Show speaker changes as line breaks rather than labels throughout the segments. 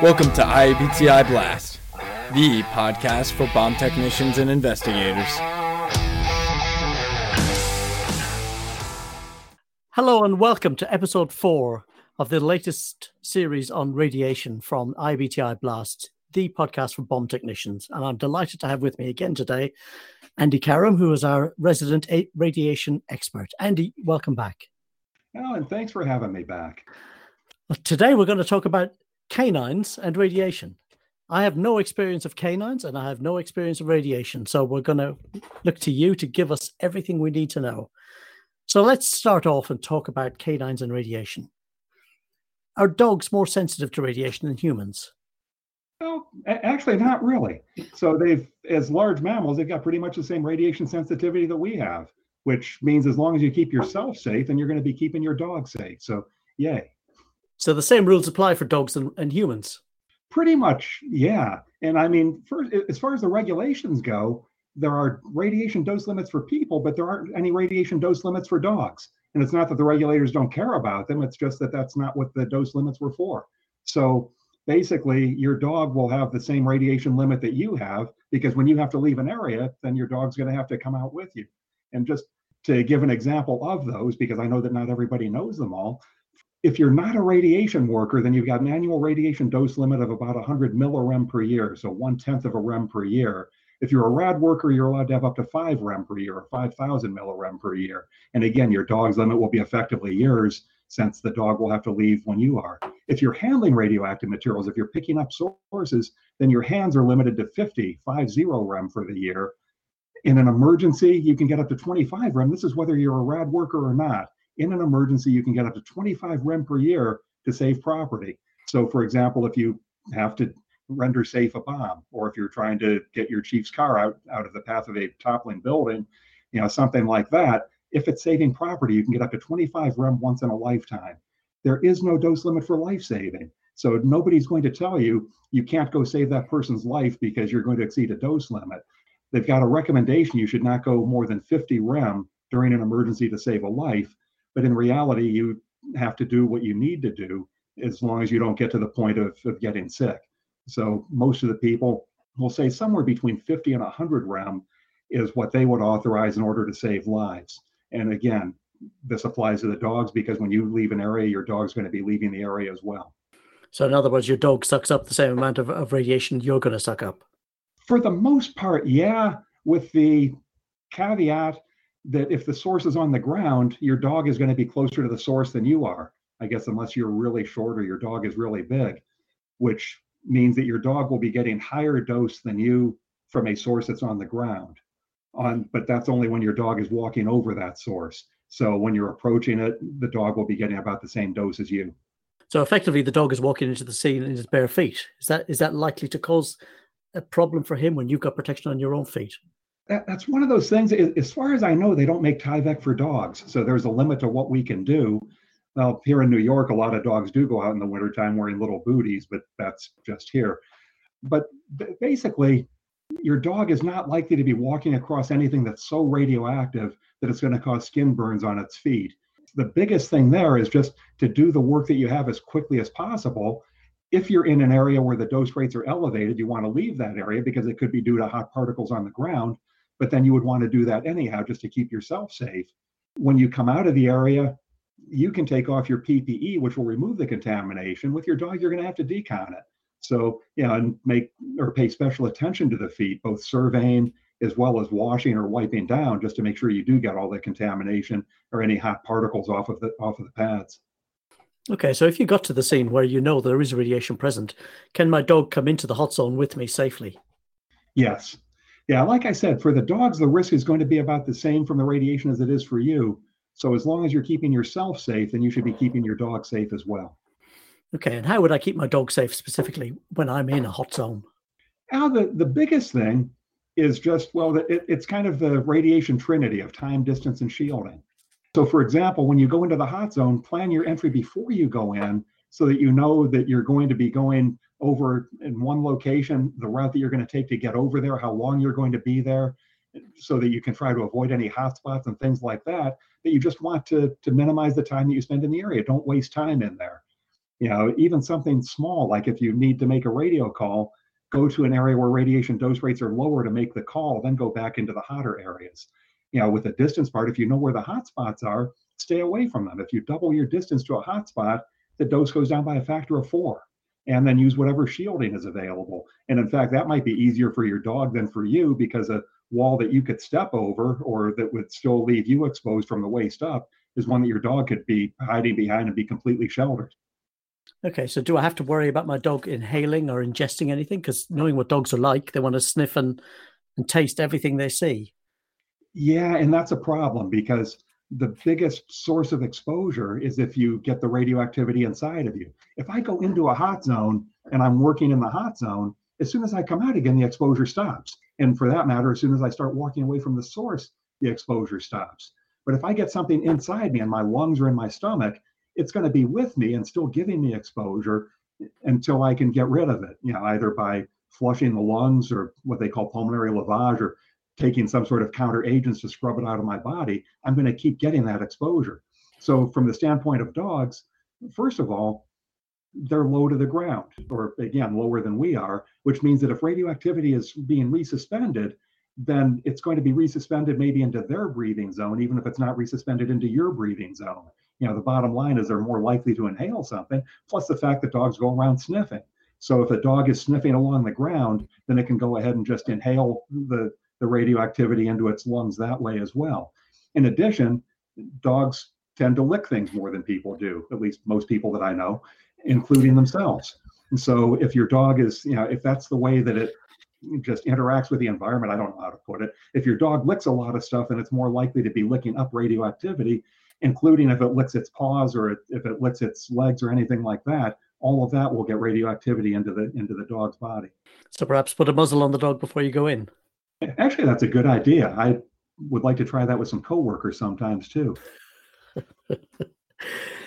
Welcome to IABTI Blast, the podcast for bomb technicians and investigators.
Hello and welcome to episode four of the latest series on radiation from IABTI Blast, the podcast for bomb technicians. And I'm delighted to have with me again today Andy Karam, who is our resident radiation expert. Andy, welcome back.
Oh, Alan, thanks for having me back.
Today we're going to talk about canines and radiation. I have no experience of canines and I have no experience of radiation. So we're going to look to you to give us everything we need to know. So let's start off and talk about canines and radiation. Are dogs more sensitive to radiation than humans?
Well, actually, not really. So they've, as large mammals, they've got pretty much the same radiation sensitivity that we have, which means as long as you keep yourself safe, then you're going to be keeping your dog safe. So, yay.
So the same rules apply for dogs and, and humans.
Pretty much, yeah. And I mean, for, as far as the regulations go, there are radiation dose limits for people, but there aren't any radiation dose limits for dogs. And it's not that the regulators don't care about them; it's just that that's not what the dose limits were for. So basically, your dog will have the same radiation limit that you have because when you have to leave an area, then your dog's going to have to come out with you. And just to give an example of those, because I know that not everybody knows them all, if you're not a radiation worker, then you've got an annual radiation dose limit of about 100 millirem per year, so one tenth of a rem per year. If you're a rad worker, you're allowed to have up to five rem per year or 5,000 millirem per year. And again, your dog's limit will be effectively yours since the dog will have to leave when you are. If you're handling radioactive materials, if you're picking up sources, then your hands are limited to 50, 50 rem for the year. In an emergency, you can get up to 25 rem. This is whether you're a rad worker or not in an emergency, you can get up to 25 rem per year to save property. So, for example, if you have to render safe a bomb, or if you're trying to get your chief's car out, out of the path of a toppling building, you know, something like that, if it's saving property, you can get up to 25 rem once in a lifetime. There is no dose limit for life saving. So nobody's going to tell you you can't go save that person's life because you're going to exceed a dose limit. They've got a recommendation you should not go more than 50 rem during an emergency to save a life. But in reality, you have to do what you need to do as long as you don't get to the point of, of getting sick. So most of the people will say somewhere between 50 and 100 rem is what they would authorize in order to save lives. And again, this applies to the dogs because when you leave an area, your dog's going to be leaving the area as well.
So, in other words, your dog sucks up the same amount of, of radiation you're going to suck up?
For the most part, yeah, with the caveat that if the source is on the ground, your dog is going to be closer to the source than you are. I guess unless you're really short or your dog is really big, which means that your dog will be getting higher dose than you from a source that's on the ground. On, but that's only when your dog is walking over that source. So when you're approaching it, the dog will be getting about the same dose as you.
So effectively, the dog is walking into the scene in his bare feet. Is that is that likely to cause a problem for him when you've got protection on your own feet?
That, that's one of those things. As far as I know, they don't make Tyvek for dogs, so there's a limit to what we can do. Well, here in New York, a lot of dogs do go out in the wintertime wearing little booties, but that's just here. But basically, your dog is not likely to be walking across anything that's so radioactive that it's going to cause skin burns on its feet. The biggest thing there is just to do the work that you have as quickly as possible. If you're in an area where the dose rates are elevated, you want to leave that area because it could be due to hot particles on the ground but then you would want to do that anyhow just to keep yourself safe. When you come out of the area, you can take off your PPE, which will remove the contamination. With your dog, you're going to have to decon it. So, you know, and make or pay special attention to the feet, both surveying as well as washing or wiping down, just to make sure you do get all the contamination or any hot particles off of the off of the pads.
Okay, so if you got to the scene where you know there is radiation present, can my dog come into the hot zone with me safely?
Yes, yeah, like I said, for the dogs, the risk is going to be about the same from the radiation as it is for you. So as long as you're keeping yourself safe, then you should be keeping your dog safe as well.
Okay, and how would I keep my dog safe specifically when I'm in a hot zone?
Now, the, the biggest thing is just, well, it, it's kind of the radiation trinity of time, distance, and shielding. So, for example, when you go into the hot zone, plan your entry before you go in so that you know that you're going to be going over in one location, the route that you're going to take to get over there, how long you're going to be there, so that you can try to avoid any hotspots and things like that. That you just want to to minimize the time that you spend in the area. Don't waste time in there. You know, even something small, like if you need to make a radio call, go to an area where radiation dose rates are lower to make the call, then go back into the hotter areas. You know, with the distance part, if you know where the hot spots are, stay away from them. If you double your distance to a hotspot, the dose goes down by a factor of four. And then use whatever shielding is available. And in fact, that might be easier for your dog than for you because a wall that you could step over or that would still leave you exposed from the waist up is one that your dog could be hiding behind and be completely sheltered.
Okay, so do I have to worry about my dog inhaling or ingesting anything? Because knowing what dogs are like, they want to sniff and, and taste everything they see.
Yeah, and that's a problem because the biggest source of exposure is if you get the radioactivity inside of you. If I go into a hot zone and I'm working in the hot zone, as soon as I come out again, the exposure stops. And for that matter, as soon as I start walking away from the source, the exposure stops. But if I get something inside me and my lungs or in my stomach, it's going to be with me and still giving me exposure until I can get rid of it, you know, either by flushing the lungs or what they call pulmonary lavage or taking some sort of counter agents to scrub it out of my body. I'm going to keep getting that exposure. So, from the standpoint of dogs, first of all, they're low to the ground, or again, lower than we are, which means that if radioactivity is being resuspended, then it's going to be resuspended maybe into their breathing zone, even if it's not resuspended into your breathing zone you know, the bottom line is they're more likely to inhale something, plus the fact that dogs go around sniffing. So if a dog is sniffing along the ground, then it can go ahead and just inhale the, the radioactivity into its lungs that way as well. In addition, dogs tend to lick things more than people do, at least most people that I know, including themselves. And so if your dog is, you know, if that's the way that it just interacts with the environment, I don't know how to put it. If your dog licks a lot of stuff, then it's more likely to be licking up radioactivity including if it licks its paws or if it licks its legs or anything like that, all of that will get radioactivity into the into the dog's body.
So perhaps put a muzzle on the dog before you go in.
Actually, that's a good idea. I would like to try that with some coworkers sometimes too.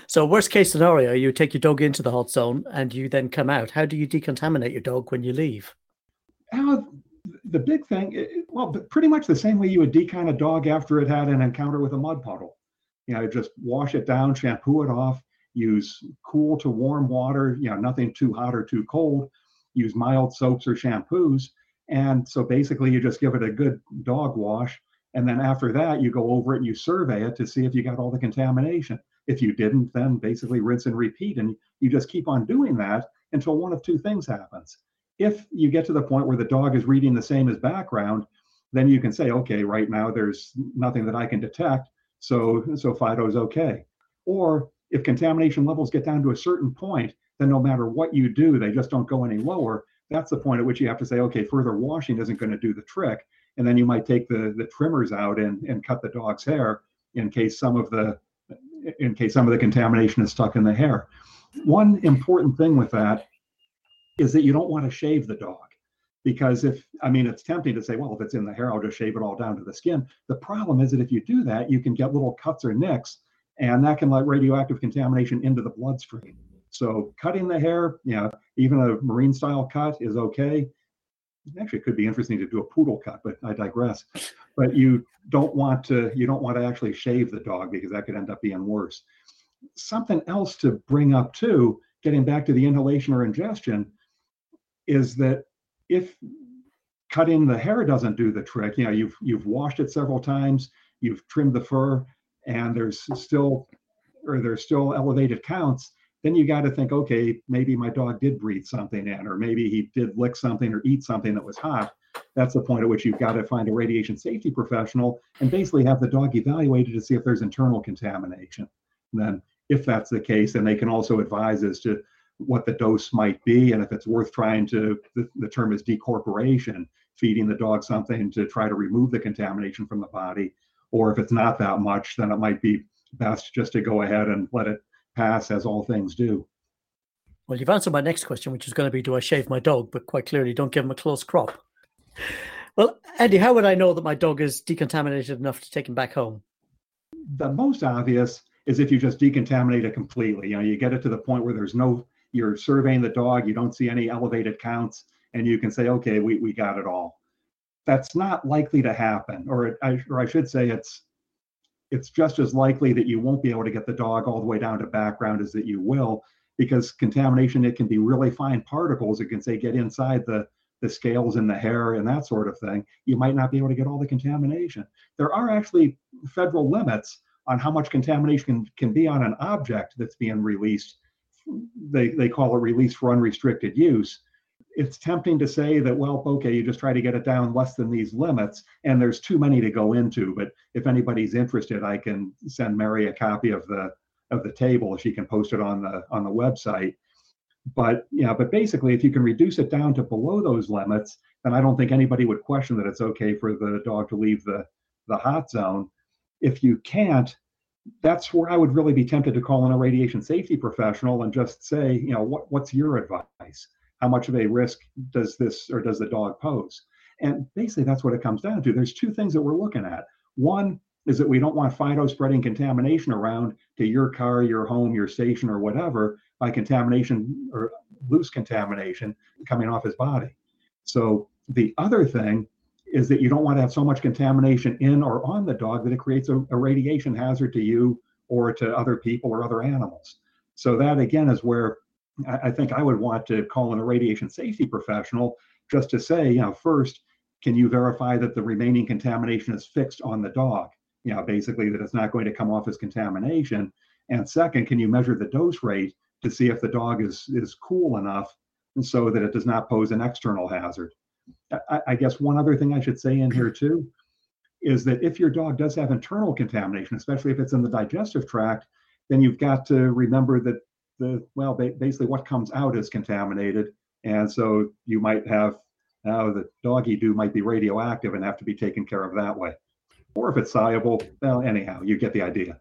so, worst case scenario, you take your dog into the hot zone and you then come out. How do you decontaminate your dog when you leave?
Uh, the big thing, well, pretty much the same way you would decon a dog after it had an encounter with a mud puddle you know, just wash it down, shampoo it off, use cool to warm water, you know, nothing too hot or too cold, use mild soaps or shampoos. And so basically you just give it a good dog wash. And then after that, you go over it and you survey it to see if you got all the contamination. If you didn't, then basically rinse and repeat. And you just keep on doing that until one of two things happens. If you get to the point where the dog is reading the same as background, then you can say, okay, right now there's nothing that I can detect. So, so Fido is okay. Or if contamination levels get down to a certain point, then no matter what you do, they just don't go any lower. That's the point at which you have to say, okay, further washing isn't going to do the trick. And then you might take the, the trimmers out and, and cut the dog's hair in case some of the in case some of the contamination is stuck in the hair. One important thing with that is that you don't want to shave the dog because if i mean it's tempting to say well if it's in the hair i'll just shave it all down to the skin the problem is that if you do that you can get little cuts or nicks and that can let radioactive contamination into the bloodstream so cutting the hair know even a marine style cut is okay. Actually it could be interesting to do a poodle cut but i digress. But you don't want to you don't want to actually shave the dog because that could end up being worse. Something else to bring up too getting back to the inhalation or ingestion is that if cutting the hair doesn't do the trick, you know, you've you've washed it several times, you've trimmed the fur, and there's still or there's still elevated counts, then you got to think, okay, maybe my dog did breathe something in, or maybe he did lick something or eat something that was hot. That's the point at which you've got to find a radiation safety professional and basically have the dog evaluated to see if there's internal contamination. And then, if that's the case, then they can also advise as to what the dose might be and if it's worth trying to the, the term is decorporation feeding the dog something to try to remove the contamination from the body or if it's not that much then it might be best just to go ahead and let it pass as all things do.
Well you've answered my next question which is going to be do i shave my dog? But quite clearly don't give him a close crop. Well andy how would i know that my dog is decontaminated enough to take him back home?
The most obvious is if you just decontaminate it completely. You know you get it to the point where there's no you're surveying the dog, you don't see any elevated counts, and you can say, okay, we, we got it all. That's not likely to happen, or I, or I should say, it's it's just as likely that you won't be able to get the dog all the way down to background as that you will. because contamination it can be really fine particles. It can say get inside the the scales in the hair and that sort of thing. You might not be able to get all the contamination. There are actually federal limits on how much contamination can, can be on an object that's being released. They, they call it release for unrestricted use. It's tempting to say that, well, okay, you just try to get it down less than these limits, and there's too many to go into. But if anybody's interested, I can send Mary a copy of the of the table. She can post it on the on the website. But yeah, but basically, if you can reduce it down to below those limits, then I don't think anybody would question that it's okay for the dog to leave the the hot zone if you can't, that's where I would really be tempted to call in a radiation safety professional and just say, you know, what, what's your advice? How much of a risk does this or does the dog pose? And basically, that's what it comes down to. There's two things that we're looking at. One is that we don't want Fido spreading contamination around to your car, your home, your station, or whatever by contamination or loose contamination coming off his body. So the other thing is that you don't want to have so much contamination in or on the dog that it creates a, a radiation hazard to you or to other people or other animals. So that again is where I, think I would want to call in a radiation safety professional just to say, you know, first, can you verify that the remaining contamination is fixed on the dog? You know, basically that it's not going to come off as contamination. And second, can you measure the dose rate to see if the dog is is cool enough and so that it does not pose an external hazard? I, I guess one other thing I should say in here too is that if your dog does have internal contamination, especially if it's in the digestive tract, then you've got to remember that the well, basically what comes out is contaminated, and so you might have now the doggy do might be radioactive and have to be taken care of that way. Or if it's soluble, well, anyhow, you get the idea.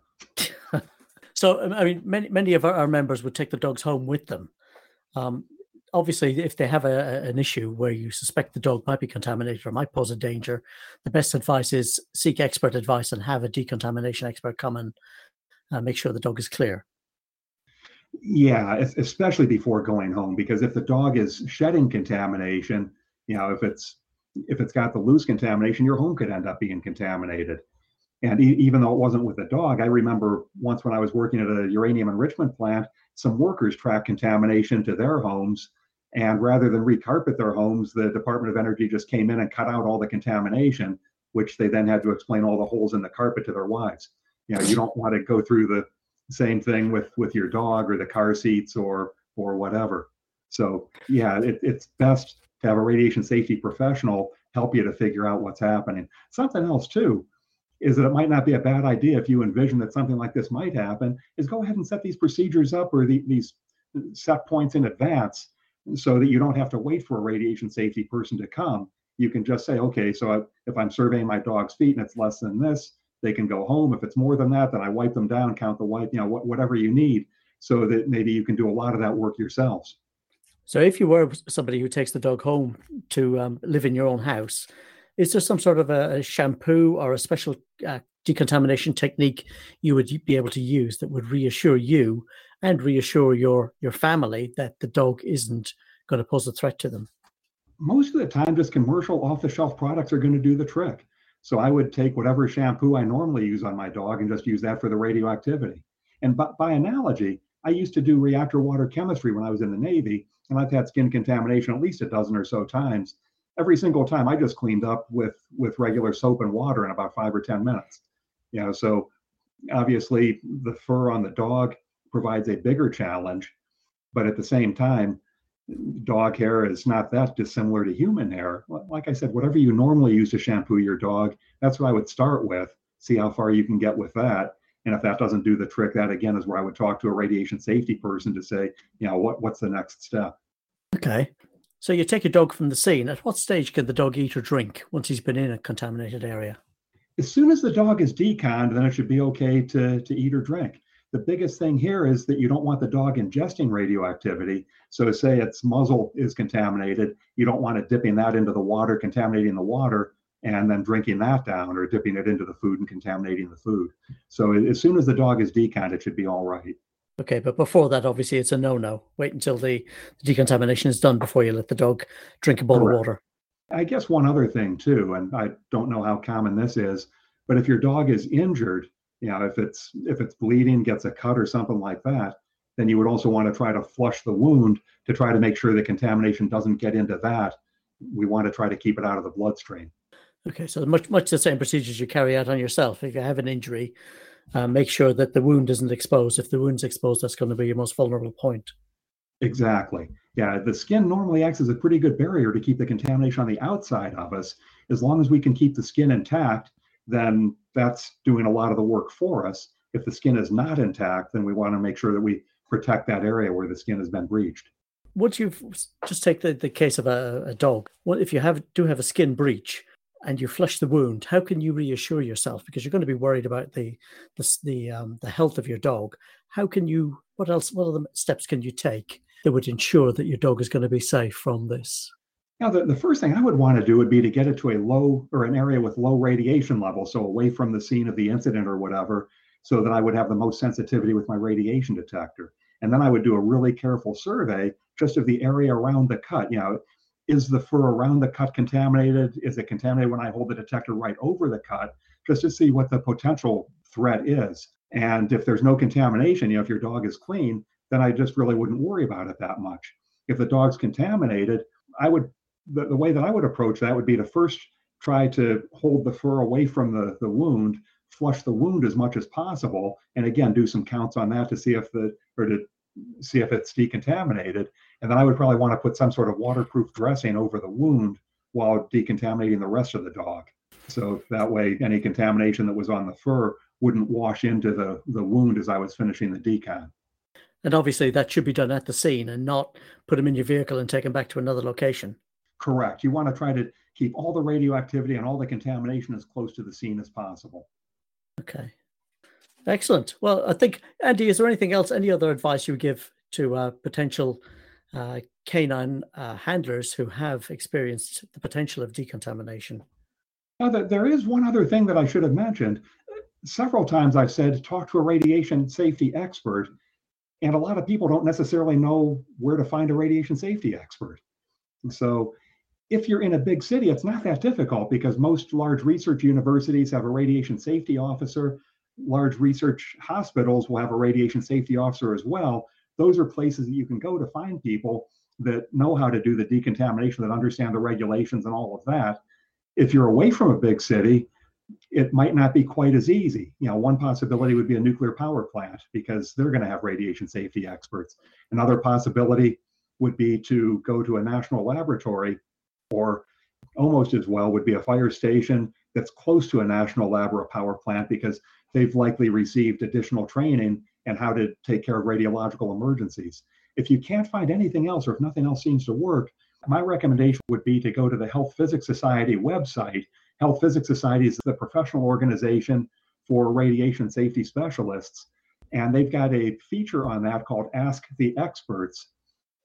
so, I mean, many many of our members would take the dogs home with them. Um, obviously, if they have a, an issue where you suspect the dog might be contaminated or might pose a danger, the best advice is seek expert advice and have a decontamination expert come and uh, make sure the dog is clear.
Yeah, especially before going home, because if the dog is shedding contamination, you know, if it's if it's got the loose contamination, your home could end up being contaminated. And e- even though it wasn't with the dog, I remember once when I was working at a uranium enrichment plant, some workers tracked contamination to their homes and rather than recarpet their homes, the Department of Energy just came in and cut out all the contamination, which they then had to explain all the holes in the carpet to their wives. You know, you don't want to go through the same thing with with your dog or the car seats or or whatever. So yeah, it, it's best to have a radiation safety professional help you to figure out what's happening. Something else too is that it might not be a bad idea if you envision that something like this might happen. Is go ahead and set these procedures up or the, these set points in advance so that you don't have to wait for a radiation safety person to come. You can just say, okay, so if I'm surveying my dog's feet and it's less than this, they can go home. If it's more than that, then I wipe them down, count the wipe, you know, whatever you need, so that maybe you can do a lot of that work yourselves.
So, if you were somebody who takes the dog home to um, live in your own house, is there some sort of a, a shampoo or a special uh, decontamination technique you would be able to use that would reassure you and reassure your your family that the dog isn't going to pose a threat to them.
Most of the time, just commercial off-the-shelf products are going to do the trick. So I would take whatever shampoo I normally use on my dog and just use that for the radioactivity. And by, by analogy, I used to do reactor water chemistry when I was in the Navy, and I've had skin contamination at least a dozen or so times. Every single time, I just cleaned up with with regular soap and water in about five or ten minutes. You know, so obviously the fur on the dog provides a bigger challenge. But at the same time, dog hair is not that dissimilar to human hair. Like I said, whatever you normally use to shampoo your dog, that's what I would start with. See how far you can get with that. And if that doesn't do the trick, that again is where I would talk to a radiation safety person to say, you know, what, what's the next step?
Okay. So you take your dog from the scene. At what stage can the dog eat or drink once he's been in a contaminated area?
As soon as the dog is deconned, then it should be okay to, to eat or drink. The biggest thing here is that you don't want the dog ingesting radioactivity. So, say its muzzle is contaminated, you don't want it dipping that into the water, contaminating the water, and then drinking that down or dipping it into the food and contaminating the food. So, as soon as the dog is deconned, it should be all right.
Okay, but before that, obviously, it's a no-no. Wait until the, the decontamination is done before you let the dog drink a bowl Correct. of water.
I guess one other thing too, and I don't know how common this is, but if your dog is injured, you know if it's if it's bleeding gets a cut or something like that then you would also want to try to flush the wound to try to make sure the contamination doesn't get into that. We want to try to keep it out of the bloodstream.
Okay, so much much the same procedures you carry out on yourself. If you have an injury, uh, make sure that the wound isn't exposed. If the wound's exposed, that's going to be your most vulnerable point.
Exactly. Yeah, the skin normally acts as a pretty good barrier to keep the contamination on the outside of us. As long as we can keep the skin intact, then that's doing a lot of the work for us. If the skin is not intact, then we want to make sure that we protect that area where the skin has been breached.
Once you just take the, the case of a, a dog, well, if you have do have a skin breach and you flush the wound, how can you reassure yourself because you're going to be worried about the the the, um, the health of your dog? How can you? What else? What other steps can you take that would ensure that your dog is going to be safe from this?
Now, the, the first thing I would want to do would be to get it to a low or an area with low radiation level, so away from the scene of the incident or whatever, so that I would have the most sensitivity with my radiation detector. And then I would do a really careful survey just of the area around the cut. You know, is the fur around the cut contaminated? Is it contaminated when I hold the detector right over the cut? Just to see what the potential threat is. And if there's no contamination, you know, if your dog is clean, then I just really wouldn't worry about it that much. If the dog's contaminated, I would the, the way that I would approach that would be to first try to hold the fur away from the, the wound, flush the wound as much as possible, and again do some counts on that to see if the or to see if it's decontaminated. And then I would probably want to put some sort of waterproof dressing over the wound while decontaminating the rest of the dog. So that way any contamination that was on the fur wouldn't wash into the, the wound as I was finishing the decon.
And obviously that should be done at the scene and not put them in your vehicle and take them back to another location.
Correct. You want to try to keep all the radioactivity and all the contamination as close to the scene as possible.
Okay. Excellent. Well, I think, Andy, is there anything else, any other advice you would give to uh, potential uh, canine uh, handlers who have experienced the potential of decontamination?
Now, there is one other thing that I should have mentioned. Several times I've said, talk to a radiation safety expert, and a lot of people don't necessarily know where to find a radiation safety expert. And so if you're in a big city, it's not that difficult because most large research universities have a radiation safety officer. Large research hospitals will have a radiation safety officer as well. Those are places that you can go to find people that know how to do the decontamination, that understand the regulations and all of that. If you're away from a big city, it might not be quite as easy. You know, one possibility would be a nuclear power plant because they're going to have radiation safety experts. Another possibility would be to go to a national laboratory or almost as well would be a fire station that's close to a national lab or a power plant because they've likely received additional training and how to take care of radiological emergencies. If you can't find anything else or if nothing else seems to work, my recommendation would be to go to the Health Physics Society website. Health Physics Society is the professional organization for radiation safety specialists. And they've got a feature on that called Ask the Experts.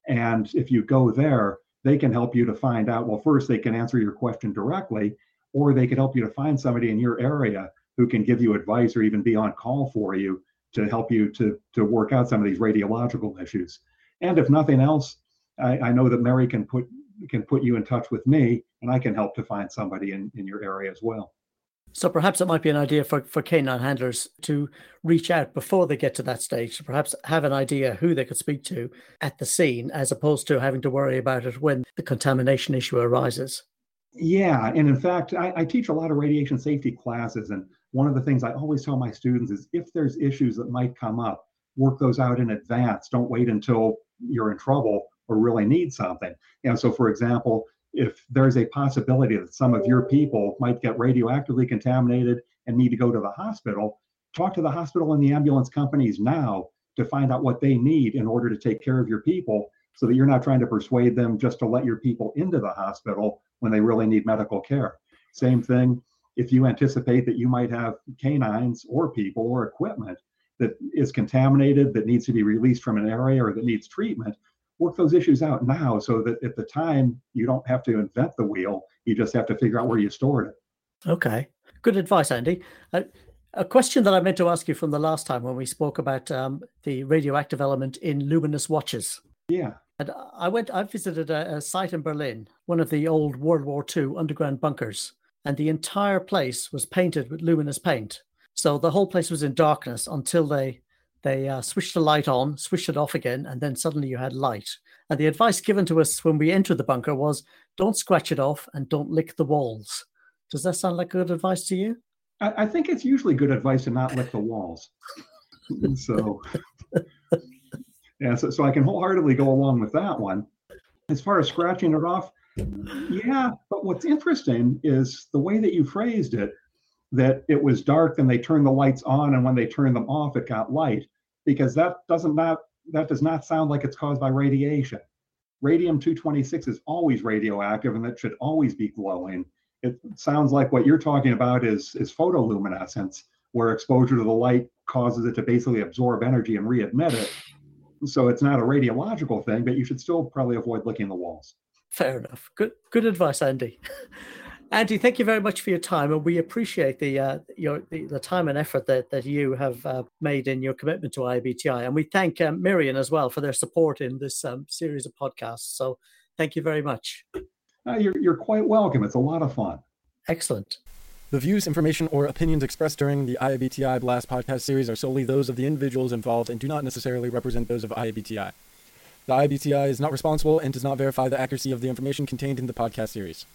And if you go there, they can help you to find out. Well, first, they can answer your question directly, or they could help you to find somebody in your area who can give you advice or even be on call for you to help you to, to work out some of these radiological issues. And if nothing else, I, I know that Mary can put can put you in touch with me and I can help to find somebody in, in your area as well.
So perhaps it might be an idea for, for canine handlers to reach out before they get to that stage, to perhaps have an idea who they could speak to at the scene, as opposed to having to worry about it when the contamination issue arises.
Yeah, and in fact, I, I teach a lot of radiation safety classes, and one of the things I always tell my students is if there's issues that might come up, work those out in advance. Don't wait until you're in trouble or really need something. You know, so for example, if there's a possibility that some of your people might get radioactively contaminated and need to go to the hospital, talk to the hospital and the ambulance companies now to find out what they need in order to take care of your people so that you're not trying to persuade them just to let your people into the hospital when they really need medical care. Same thing if you anticipate that you might have canines or people or equipment that is contaminated that needs to be released from an area or that needs treatment, work those issues out now so that at the time you don't have to invent the wheel. You just have to figure out where you stored it.
Okay. Good advice, Andy. Uh, a question that I meant to ask you from the last time when we spoke about um, the radioactive element in luminous watches.
Yeah.
And I went, I visited a, a site in Berlin, one of the old World War II underground bunkers, and the entire place was painted with luminous paint. So the whole place was in darkness until they they uh, switched the light on, switched it off again, and then suddenly you had light. And the advice given to us when we entered the bunker was don't scratch it off and don't lick the walls. Does that sound like good advice to you?
I, I think it's usually good advice to not lick the walls. so, yeah, so, so I can wholeheartedly go along with that one. As far as scratching it off, yeah, but what's interesting is the way that you phrased it that it was dark and they turned the lights on and when they turned them off it got light because that doesn't not that does not sound like it's caused by radiation. Radium 226 is always radioactive and it should always be glowing. It sounds like what you're talking about is is photoluminescence where exposure to the light causes it to basically absorb energy and re-emit it. So it's not a radiological thing but you should still probably avoid licking the walls.
Fair enough. Good good advice andy Andy, thank you very much for your time, and we appreciate the uh, your the, the, time and effort that that you have uh, made in your commitment to IABTI, and we thank um, Mirion as well for their support in this um, series of podcasts. So, thank you very much.
Uh, you're you're quite welcome. It's a lot of fun.
Excellent.
The views, information, or opinions expressed during the IABTI Blast podcast series are solely those of the individuals involved and do not necessarily represent those of IABTI. The IABTI is not responsible and does not verify the accuracy of the information contained in the podcast series.